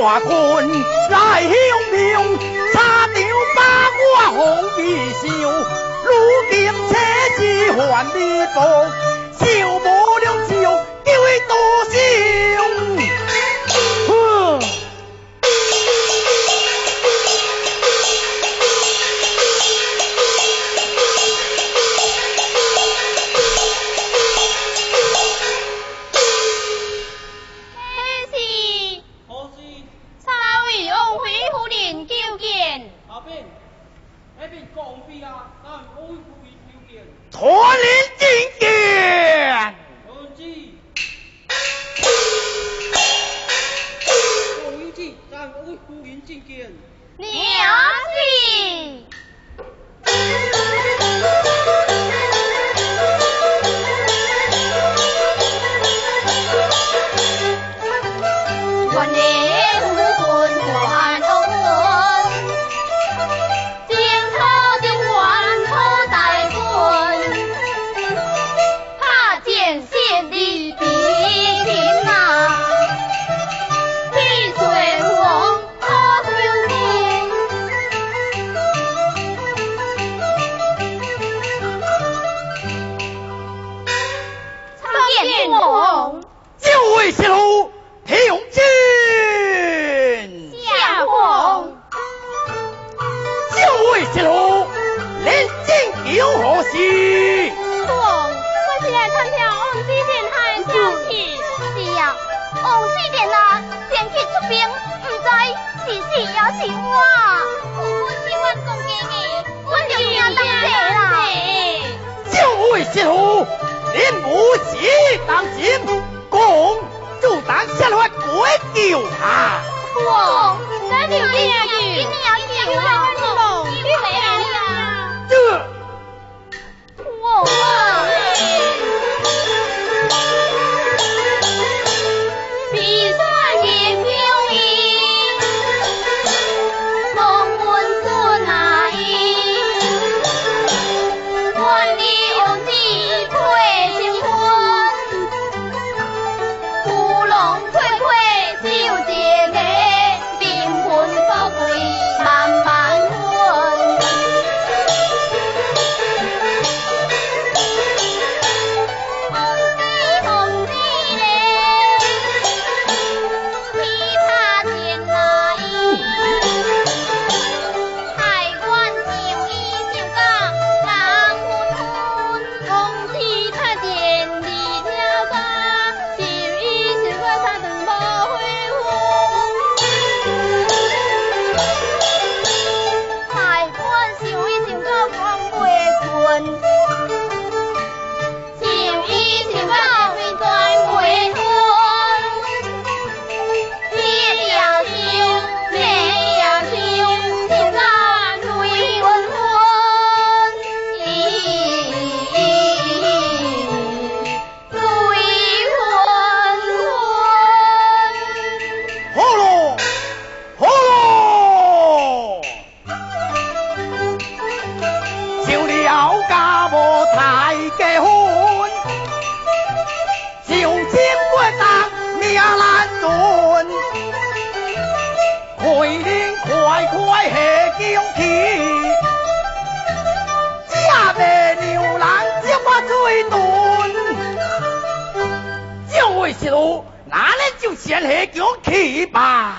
大困来雄兵，差点把我红衣烧，如今车子还未到，受不了酒，叫伊多事。牛皮，下边牛郎结花最嫩，就为西路，那里就先来牛去吧。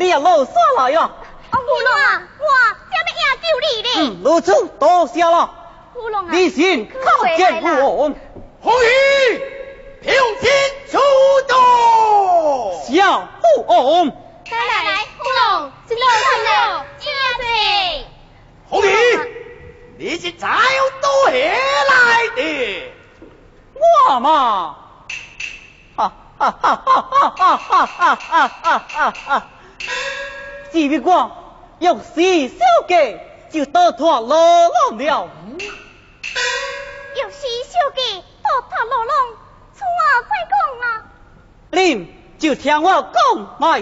你也无啥来葫芦龙，我怎么也救你呢？嗯，老祖多谢了。葫龙啊，你先靠见我。何以票钱出动？小胡龙。来来来，葫龙，今天来到今天的。红鱼？你是咋又多起来的？我嘛，哈哈哈哈哈哈哈哈哈哈哈！只不过有时小姐就得拖落了。有时小姐得拖落了出外再讲啊你就听我讲嘛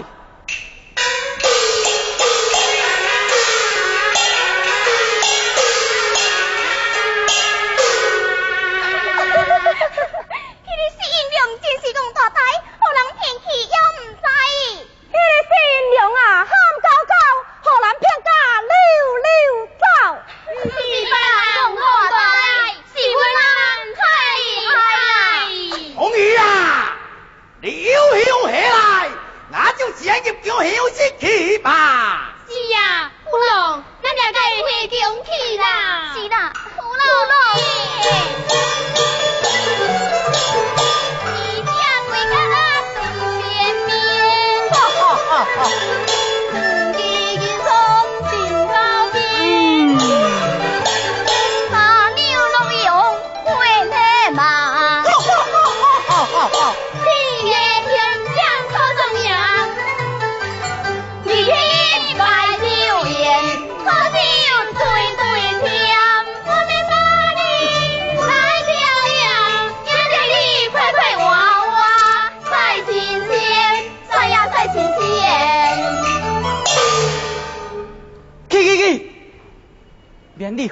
啊，喊高高，荷兰兵啊溜溜走。四百人，五百人，四百人，嗨嗨。红宇啊，你休息起来，那就是入城休息去嘛。是呀，胡龙，咱俩该入城去啦。是啦，胡龙。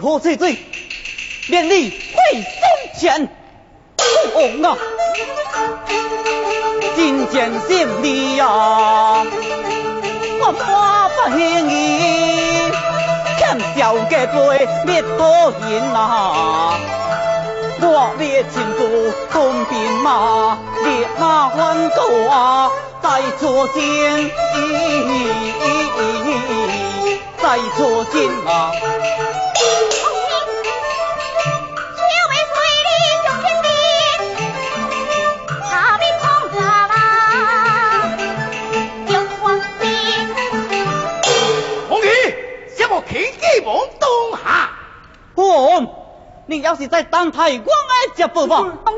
何之罪，连你会生前父王啊，真见心里啊，我怕不幸意，欠小家罪，灭多人啊。我列亲族东兵马，烈马欢歌啊，在做肩，在做肩啊。你要是再当太官爱接步吧，红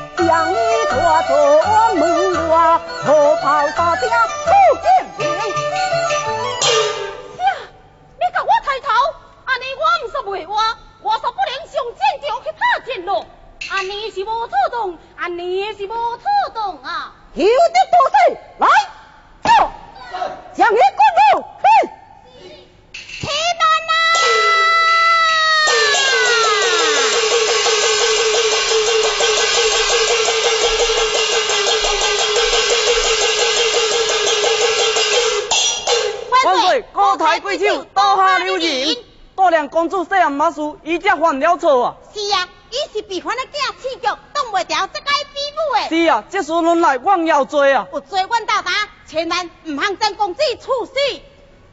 让你拖着我门外，我跑到家去见天。呀，你告我抬头，安尼我唔说废话，我说不能上战场去打战咯。安尼是无冲动，安尼是无冲动啊。有的多西来走，让你观摩。嘿，抢。公主这样马术，伊才犯了错啊！是啊，伊是被犯了假刺激，挡袂掉，这该比武的。是啊，这事轮来我要做啊！有做，阮大胆，千万唔通将公主处死。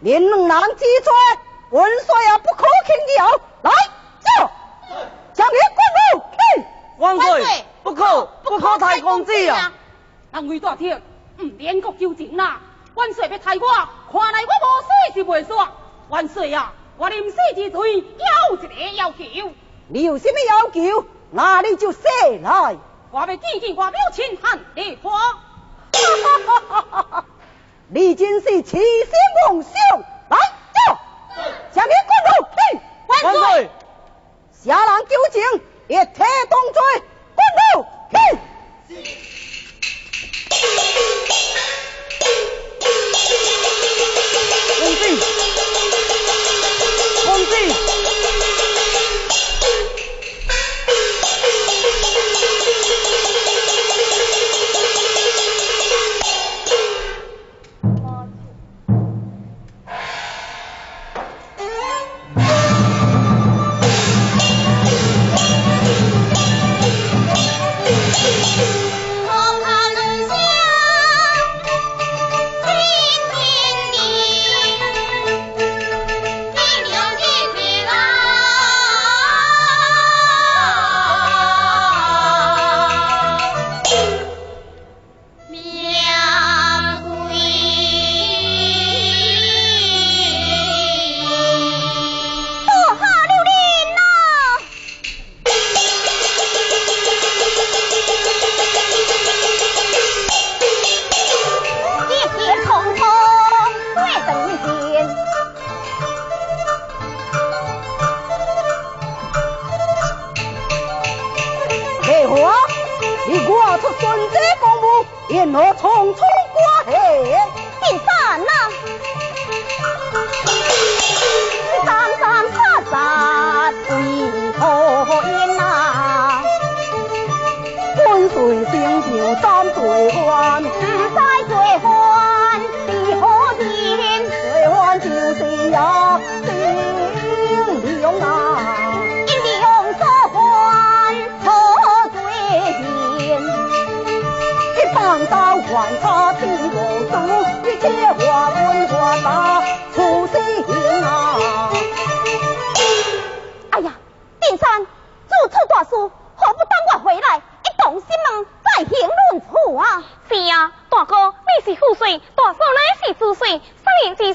连两人之错，万岁也不可轻饶。来，走，将你滚去！万岁，不可，不可抬公主啊！人为大天，唔连国求情啦！万岁别杀我，看来我无死是袂煞。万岁啊！我临死之前有一个要求，你有什么要求？那你就写来。我要见见我表亲汉地婆。你真是痴心妄想！来，走，下面滚路去。万岁！下人究竟也铁动罪，滚路去。公子，公子。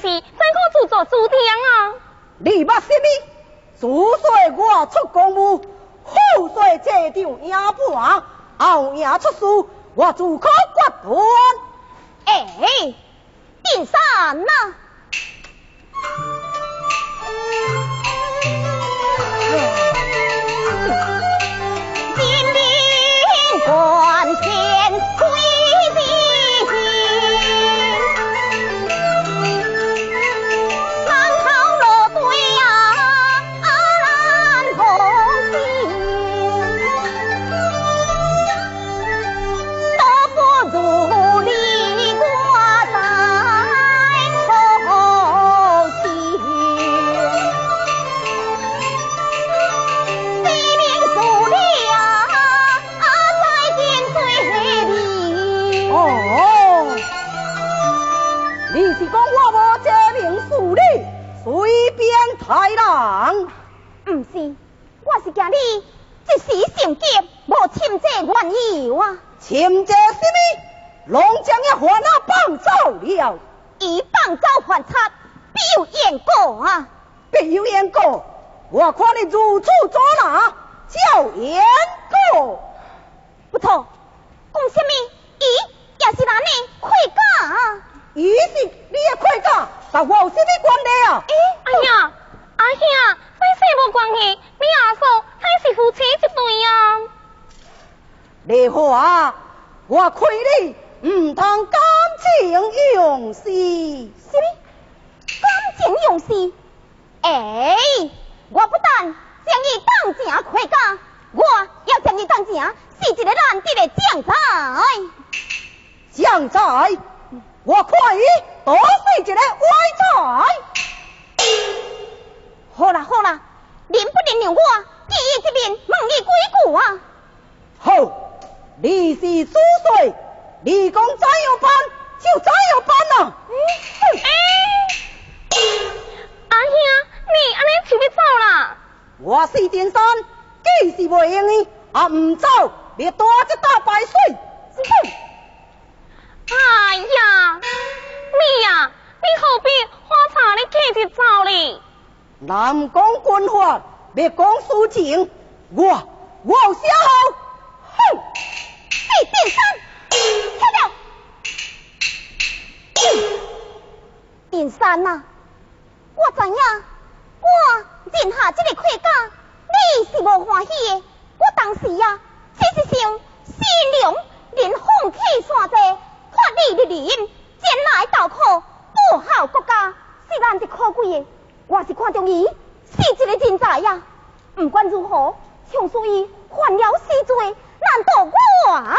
三年之时，怎可自作主张啊？你捌什么？主帅我出公务，副帅这场赢盘，后赢出事，我自可决断。哎，丁山呐、金陵关前便抬人？唔是，我是惊你一时性急，无亲这愿意啊。请这什么？龙将也还那放走了，一放走还差，必有缘故啊！必有缘故。我看你如此做哪，叫缘故。不错，讲什么？伊也是咱的亏家啊！伊是你的亏家，但我有什么关系啊？哎呀，阿兄，这些无关系，你阿嫂乃是夫妻一对啊、丽华，我亏你唔通感情用事。什么？感情用事？哎，我不但将伊当成亏家，我要将伊当成是一个难得的将才。将才，我看伊多是一个歪才。好啦好啦，能不能让我见伊一面，问伊几句啊？好，你是主帅，你讲怎样办就怎样办啊！阿兄，你安尼就要走啦？我是丁山，既是袂用的，啊唔走，别大一大白水。哎呀，你呀、你何必花茶你客就走哩？南讲军法，别讲私情，我我有消耗。哼！李定山，听着，定山呐，我知影，我认下这个盔甲，你是无欢喜的。我当时呀，只是想善良，连放弃山寨，看你的利益，前来倒苦，报效国家，是咱的可贵的。我是看中伊是一个人才呀。不管如何，上属伊犯了死罪，难道我啊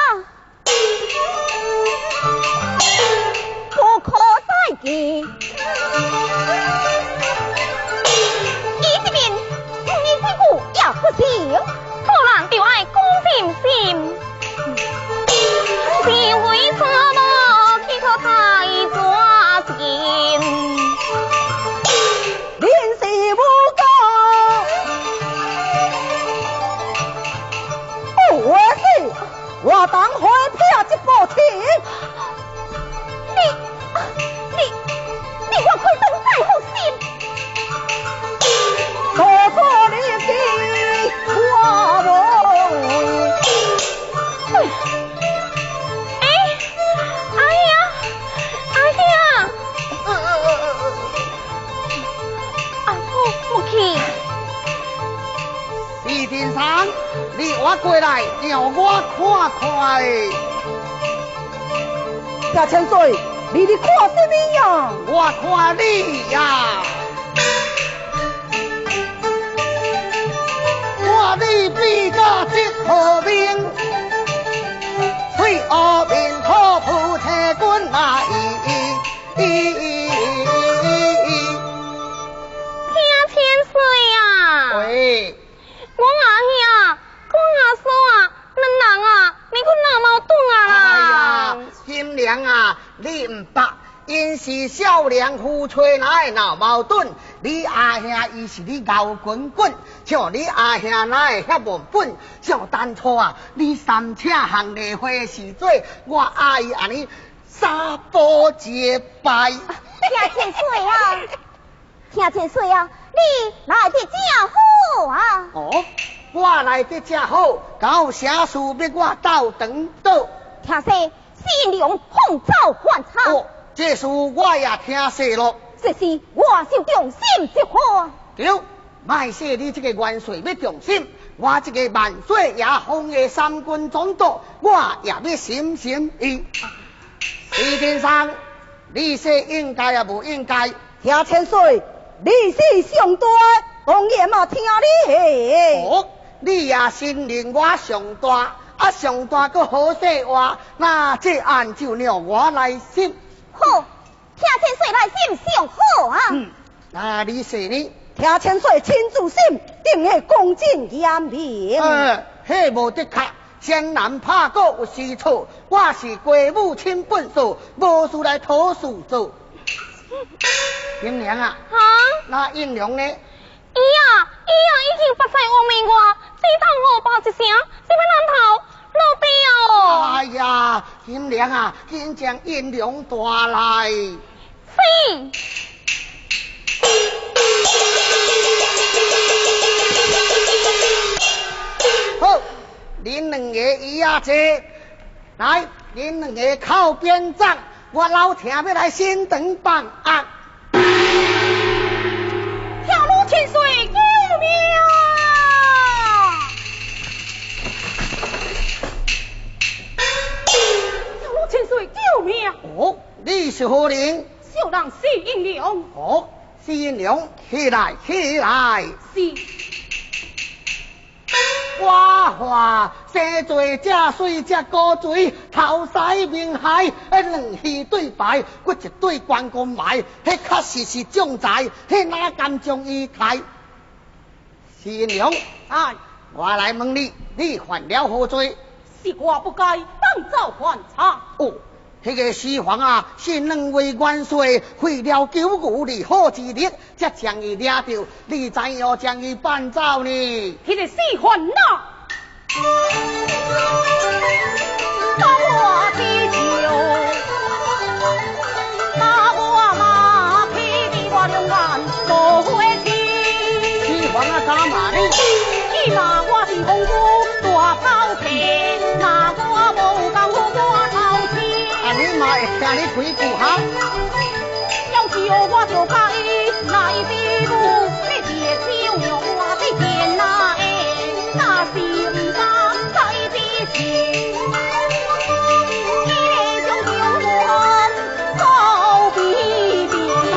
不可再见？伊这边从你这句也不行，做人就爱讲真心，是为什么去可太抓紧？当我过来，让我看看。贾千岁，你的看什么呀？我看你呀，看你比个即何命，翠河面可普天君来。听千岁啊！喂，我阿兄，我阿嫂啊，两人啊，你去闹矛盾啊啦！哎新娘啊，你唔捌，因是少年夫妻哪会闹矛盾？你阿兄伊是你牛滚滚，像你阿兄哪会遐无本？像当初啊，你三请行礼花时阵，我阿姨安尼三步结拜。听千岁啊，听千岁啊，你来得正好啊！哦，我来得正好，搞啥事要我斗长倒？听说善良奉走还差，哦，这事我也听说了。这是我受重心之祸。对，卖说你这个元帅要重心，我这个万岁爷封的三军总督，我也要心心意。李先生，你说应该也无应该？听千岁，你是上大，王爷嘛听你的。哦，你也信任我上大，啊上大个好说话，那这案就让我来审。好，听千岁来审上好啊！嗯，那你说呢？听千岁亲自审，定会公正严明。呃，迄无的确，先南拍鼓有失错，我是国母亲本事，无事来讨事做。新娘啊，哈，那应娘呢？伊啊，伊啊已經發誓我命我，只通我报一聲，這邊人頭老弟哦。哎呀，新娘啊，紧将应良带来。是。好，恁两个伊啊这，来，恁两个靠边站，我老听要来先等办案。跳路千岁救命！千岁救命！哦，你是何人？小人是英良，哦，是应良，起来，起来。是我话生罪这水这高水，头西面海，迄两鱼对白，骨一对关公埋，迄确实是将才，迄哪敢将伊开？新娘，哎，我来问你，你犯了何罪？是我不该当造还差。哦，那、个西皇啊，是两位元帅费了救吾你好之力，才将伊抓到，你怎样将伊办走呢？迄个死汉呐！把我的酒，把我马匹的我啊，干嘛呢？你拿我的红珠请你开句哈。要是我就该来比路，你别笑容我的天哪哎，那是唔敢再比前。一将酒碗高比比啊！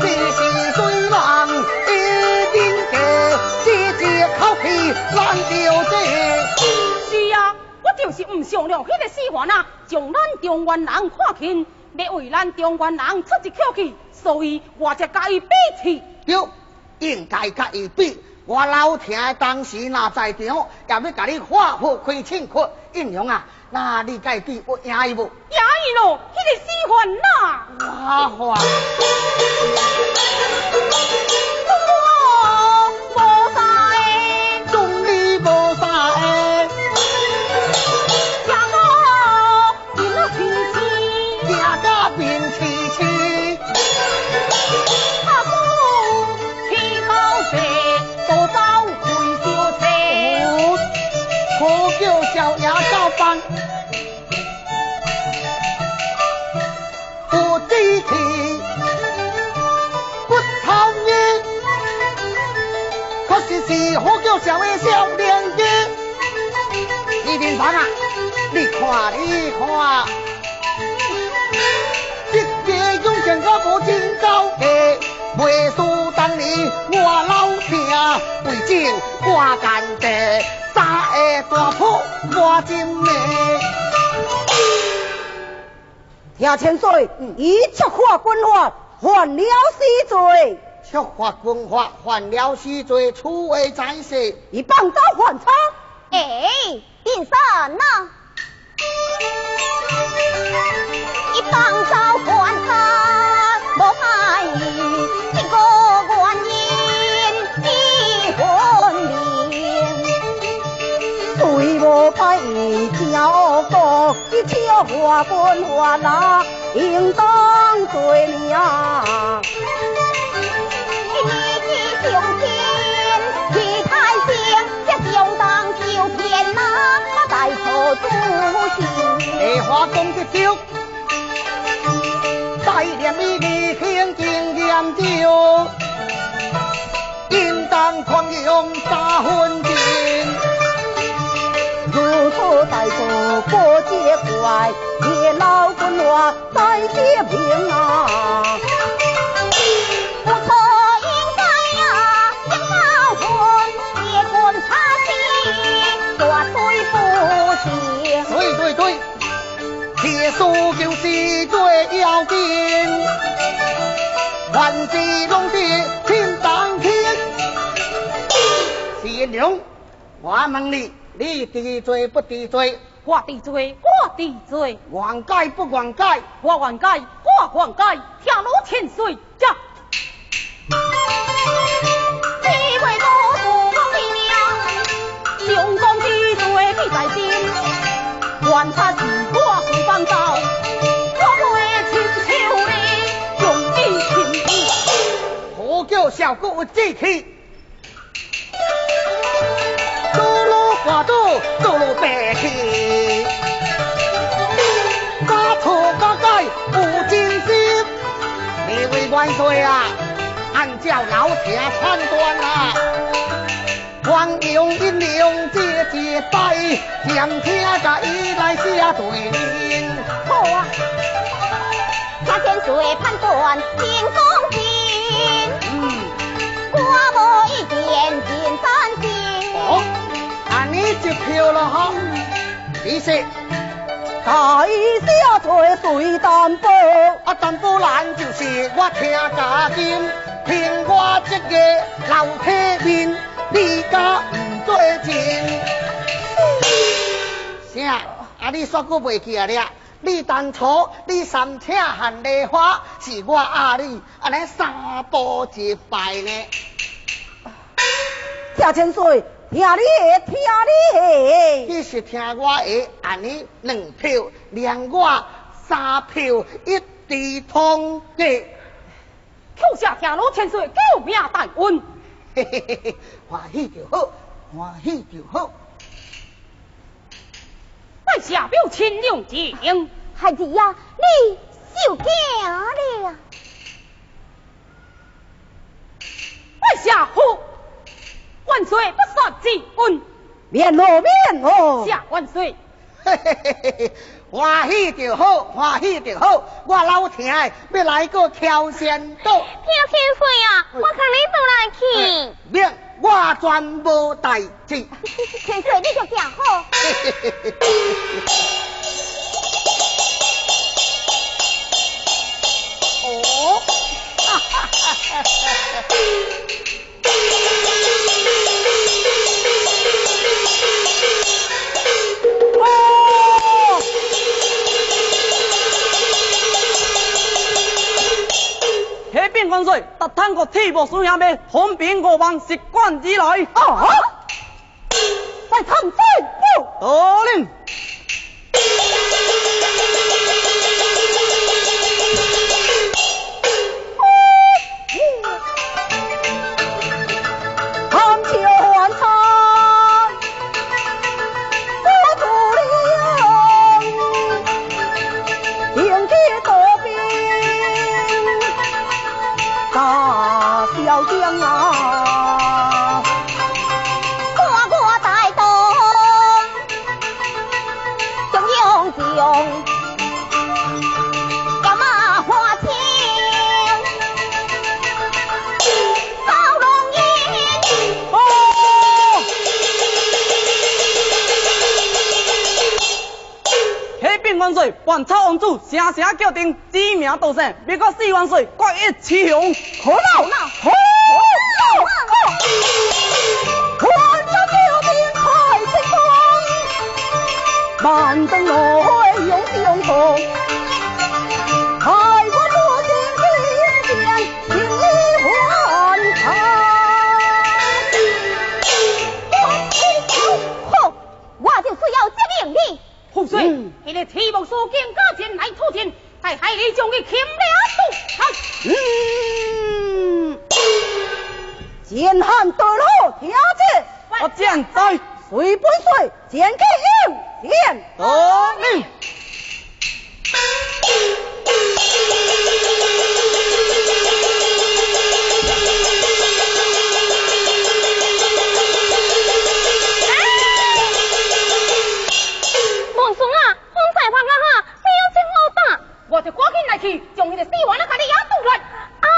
这是水浪一定给，姐姐口气乱叫这。就是唔想让迄个死环啊，将咱中原人看轻，要为咱中原人出一口气，所以我才甲伊比气。对，应该甲伊比。我老听当时那在场，也要甲你化好开请客，印容啊，那你甲伊比有赢伊无？赢伊咯，迄个死环呐！我话，可是是好叫小爷少年家。李连长啊，你看你看，这个用钱我无真高价，袂输当年我老爹，为情我干地，三个大铺我真美。听千岁，以策划军法，犯了死罪，策划军法，犯了死罪，处为宰事。以棒刀换叉。哎，变身呐！一棒招还他，无爱意，一个原因一婚恋。虽无拜交国，一策划军法啦，应当罪名。我带错主心。梨花讲得对，再念伊义行经验酒，应当狂用三分情。如此大做过节怪，夜老君话再接平啊！对，铁树就是最要紧，万事拢得天当天。是良，我问你，你治罪不治罪？我治罪，我治罪，愿改不愿改？我愿改，我愿改，天路千岁，呀！你为我不公平上当之罪必在心，还他自我是放刀，我会亲手里用意情义。何叫小哥有志气？走路挂倒，走路白气。家错家改有真心，你为万岁啊！按照老铁判断啊，黄用阴用这节带，将听甲伊来写对联。好啊，他千岁判断真公平，嗯，我无意见真赞成。哦，啊你就飘了哈，你说。大下罪随担保，啊，淡薄咱就是我听家金，凭我这个老体面，你家唔做情。啥？啊，你煞搁袂记啊了？你当初你三请韩丽花，是我阿你安尼三步一拜呢。听千岁，听你的，听你的。你是听我的，安尼两票，连我三票，一致通过。扣下天路千岁，救命大恩。嘿嘿嘿嘿，欢喜就好，欢喜就好。拜下表亲娘情。孩子呀，你受惊了。在下呼万岁不杀之恩，免哦免哦。下万岁。嘿嘿嘿嘿嘿，欢喜就好，欢喜就好。我老听的要来个挑仙啊，我看你倒来去。免，我全无代志。千岁，你就行好。哦，哈哈哈哈哈！哦，启禀元帅，达探个铁幕孙兄妹，红兵五万，习惯以来。啊！在参军不？得令。大小将啊，万草王子声声叫定，指名道姓，别个四万岁，国一雌雄。可闹闹，可闹闹，万山标兵开青风，万灯笼会勇雄风，开的铁木书见家前来出阵，在海里将伊擒了毒嗯，剑汉得路，听旨，我现在随本帅剑给应剑。得令。文顺啊，风在拍啊哈，你要真好打。我就赶紧来去，将伊的死完了，甲你压倒来。哎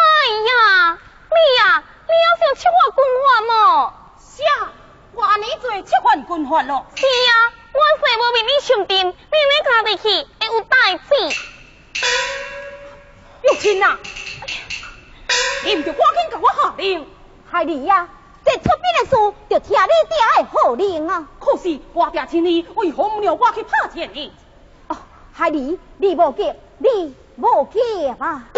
呀，你呀、你要想吃我军法么？下，我安尼做七番军法咯。是啊，我虽无命你上阵，你你家己去会有代志。玉清啊，你唔就赶紧给我下令。害你呀，这出兵的事就听你爹的号令啊。可是我爹亲你为何唔让我去拍战呢？哦，孩儿，你无急，你无急啊。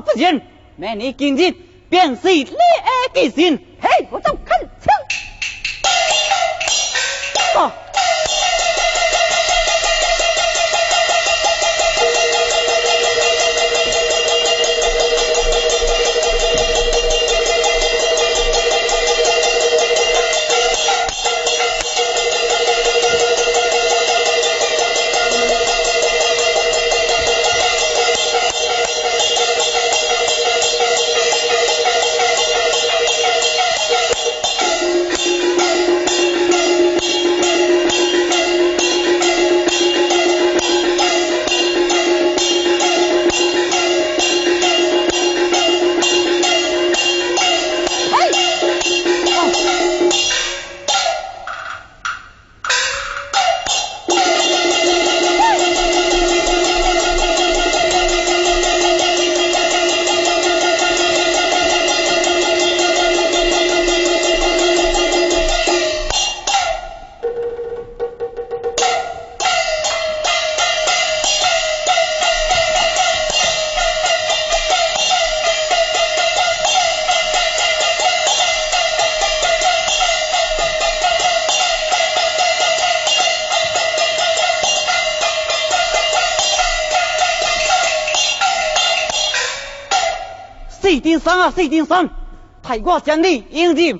不行，明你今日便是恋爱季节。海阔将地英俊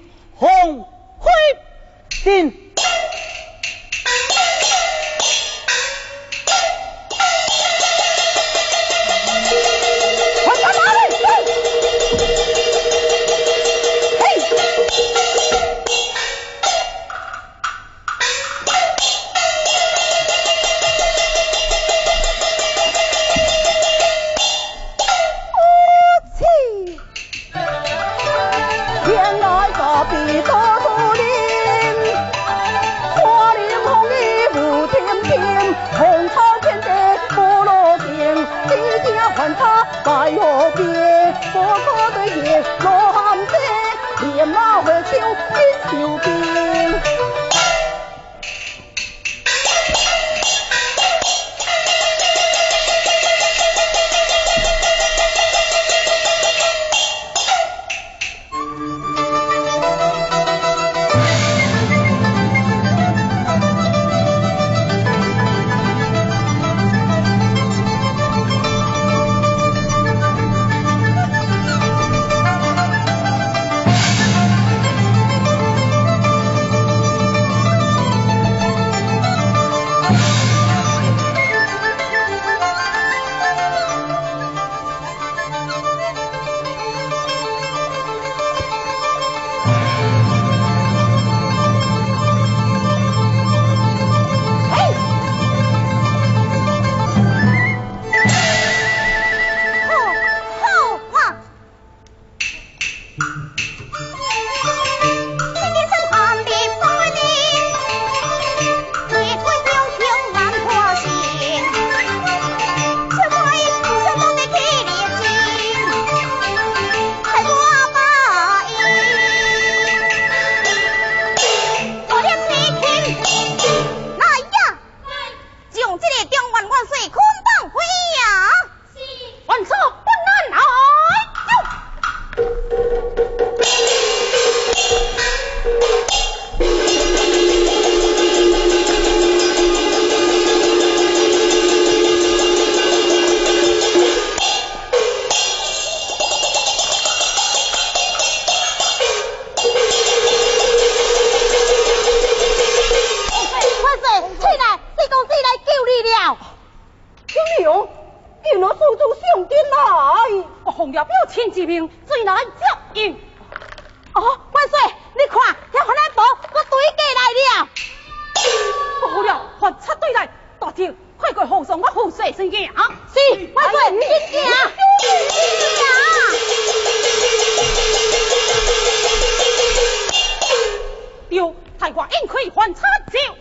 有太华应可以还插就